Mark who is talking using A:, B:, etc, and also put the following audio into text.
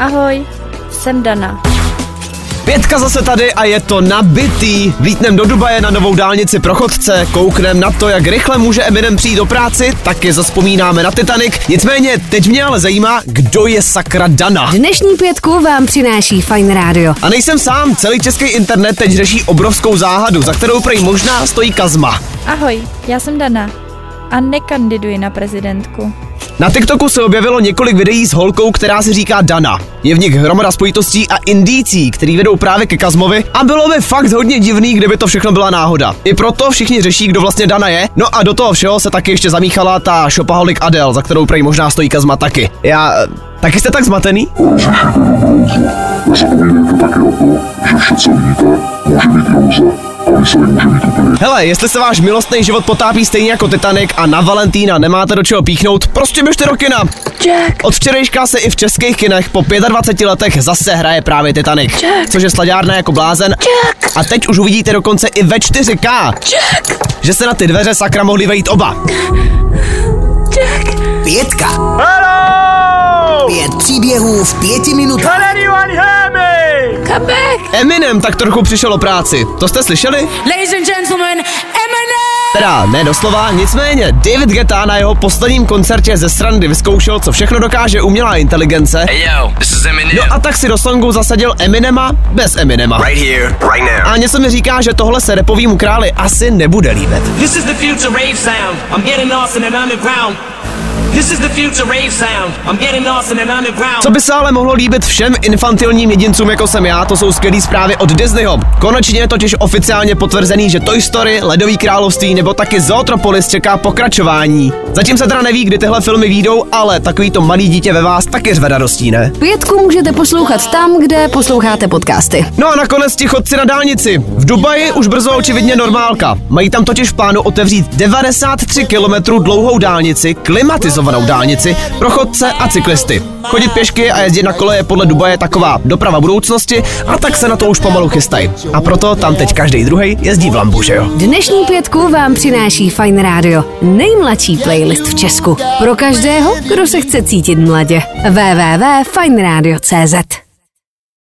A: Ahoj, jsem Dana.
B: Pětka zase tady a je to nabitý. Vítnem do Dubaje na novou dálnici pro chodce, kouknem na to, jak rychle může Eminem přijít do práci, taky zaspomínáme na Titanic. Nicméně, teď mě ale zajímá, kdo je sakra Dana.
C: Dnešní pětku vám přináší Fine Radio.
B: A nejsem sám, celý český internet teď řeší obrovskou záhadu, za kterou prej možná stojí Kazma.
A: Ahoj, já jsem Dana a nekandiduji na prezidentku.
B: Na TikToku se objevilo několik videí s holkou, která se říká Dana. Je v nich hromada spojitostí a indicí, který vedou právě ke Kazmovi a bylo by fakt hodně divný, kdyby to všechno byla náhoda. I proto všichni řeší, kdo vlastně Dana je. No a do toho všeho se taky ještě zamíchala ta šopaholik Adel, za kterou prej možná stojí Kazma taky. Já... Taky jste tak zmatený?
D: Iluze může
B: Hele, jestli se váš milostný život potápí stejně jako Titanic a na Valentína nemáte do čeho píchnout, prostě běžte do kina.
A: Jack,
B: Od včerejška se i v českých kinech po 25 letech zase hraje právě Titanic, což je slaďárna jako blázen. A teď už uvidíte dokonce i ve 4K, že se na ty dveře sakra mohli vejít oba.
E: Pětka.
B: Hello!
E: Příběhů v pěti minutách.
B: Can anyone hear me?
A: come back!
B: Eminem tak trochu přišel o práci. To jste slyšeli?
C: Ladies and gentlemen, Eminem!
B: Teda ne doslova, nicméně David Guetta na jeho posledním koncertě ze srandy vyzkoušel, co všechno dokáže umělá inteligence.
F: Hey yo, this is Eminem.
B: No a tak si do songu zasadil Eminema bez Eminema.
F: Right here, right now.
B: A něco mi říká, že tohle se repovýmu králi asi nebude líbit.
G: This is the future rave sound. I'm getting lost in an underground. This is the future rave sound. I'm getting lost in an underground.
B: Co by se ale mohlo líbit všem infantilním jedincům jako jsem já, to jsou skvělé zprávy od Disneyho. Konečně je totiž oficiálně potvrzený, že Toy Story, Ledový království nebo taky Zootropolis čeká pokračování. Zatím se teda neví, kdy tyhle filmy výjdou, ale takový to malý dítě ve vás taky řve radostí, ne?
C: Pětku můžete poslouchat tam, kde posloucháte podcasty.
B: No a nakonec ti chodci na dálnici. V Dubaji už brzo očividně normálka. Mají tam totiž v plánu otevřít 93 km dlouhou dálnici, klimatizovanou dálnici pro chodce a cyklisty. Chodit pěšky a jezdit na kole je podle Dubaje taková doprava budoucnosti a tak se na to už pomalu chystají. A proto tam teď každý druhý jezdí v lambu, že jo?
C: Dnešní pětku vám přináší Fine Radio. Nejmladší playlist v Česku. Pro každého, kdo se chce cítit mladě. www.fineradio.cz